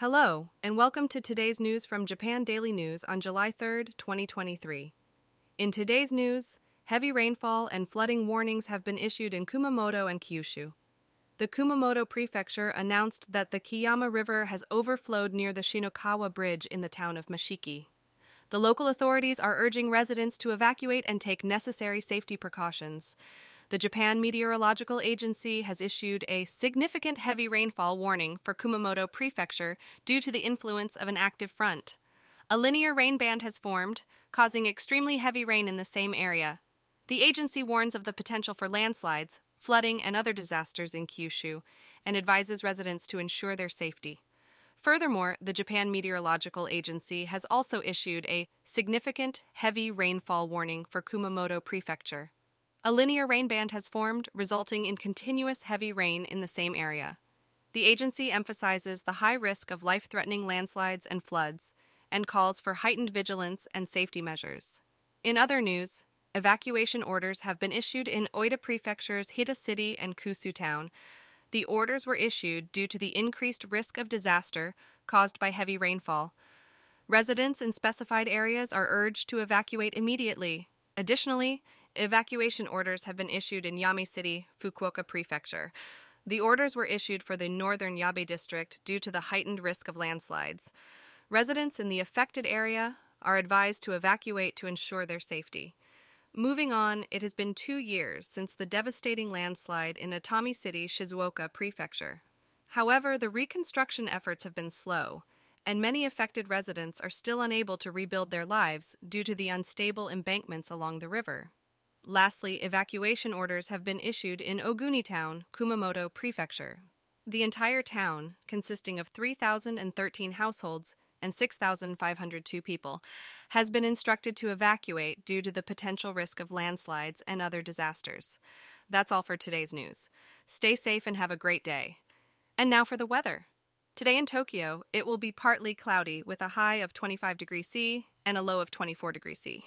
Hello, and welcome to today's news from Japan Daily News on July 3rd, 2023. In today's news, heavy rainfall and flooding warnings have been issued in Kumamoto and Kyushu. The Kumamoto prefecture announced that the Kiyama River has overflowed near the Shinokawa Bridge in the town of Mashiki. The local authorities are urging residents to evacuate and take necessary safety precautions. The Japan Meteorological Agency has issued a significant heavy rainfall warning for Kumamoto Prefecture due to the influence of an active front. A linear rain band has formed, causing extremely heavy rain in the same area. The agency warns of the potential for landslides, flooding, and other disasters in Kyushu and advises residents to ensure their safety. Furthermore, the Japan Meteorological Agency has also issued a significant heavy rainfall warning for Kumamoto Prefecture. A linear rain band has formed, resulting in continuous heavy rain in the same area. The agency emphasizes the high risk of life threatening landslides and floods and calls for heightened vigilance and safety measures. In other news, evacuation orders have been issued in Oita Prefecture's Hita City and Kusu Town. The orders were issued due to the increased risk of disaster caused by heavy rainfall. Residents in specified areas are urged to evacuate immediately. Additionally, evacuation orders have been issued in Yame City, Fukuoka Prefecture. The orders were issued for the northern Yabe district due to the heightened risk of landslides. Residents in the affected area are advised to evacuate to ensure their safety. Moving on, it has been two years since the devastating landslide in Atami City, Shizuoka Prefecture. However, the reconstruction efforts have been slow, and many affected residents are still unable to rebuild their lives due to the unstable embankments along the river. Lastly, evacuation orders have been issued in Oguni Town, Kumamoto Prefecture. The entire town, consisting of 3,013 households and 6,502 people, has been instructed to evacuate due to the potential risk of landslides and other disasters. That's all for today's news. Stay safe and have a great day. And now for the weather. Today in Tokyo, it will be partly cloudy with a high of 25 degrees C and a low of 24 degrees C.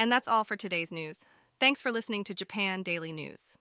And that's all for today's news. Thanks for listening to Japan Daily News.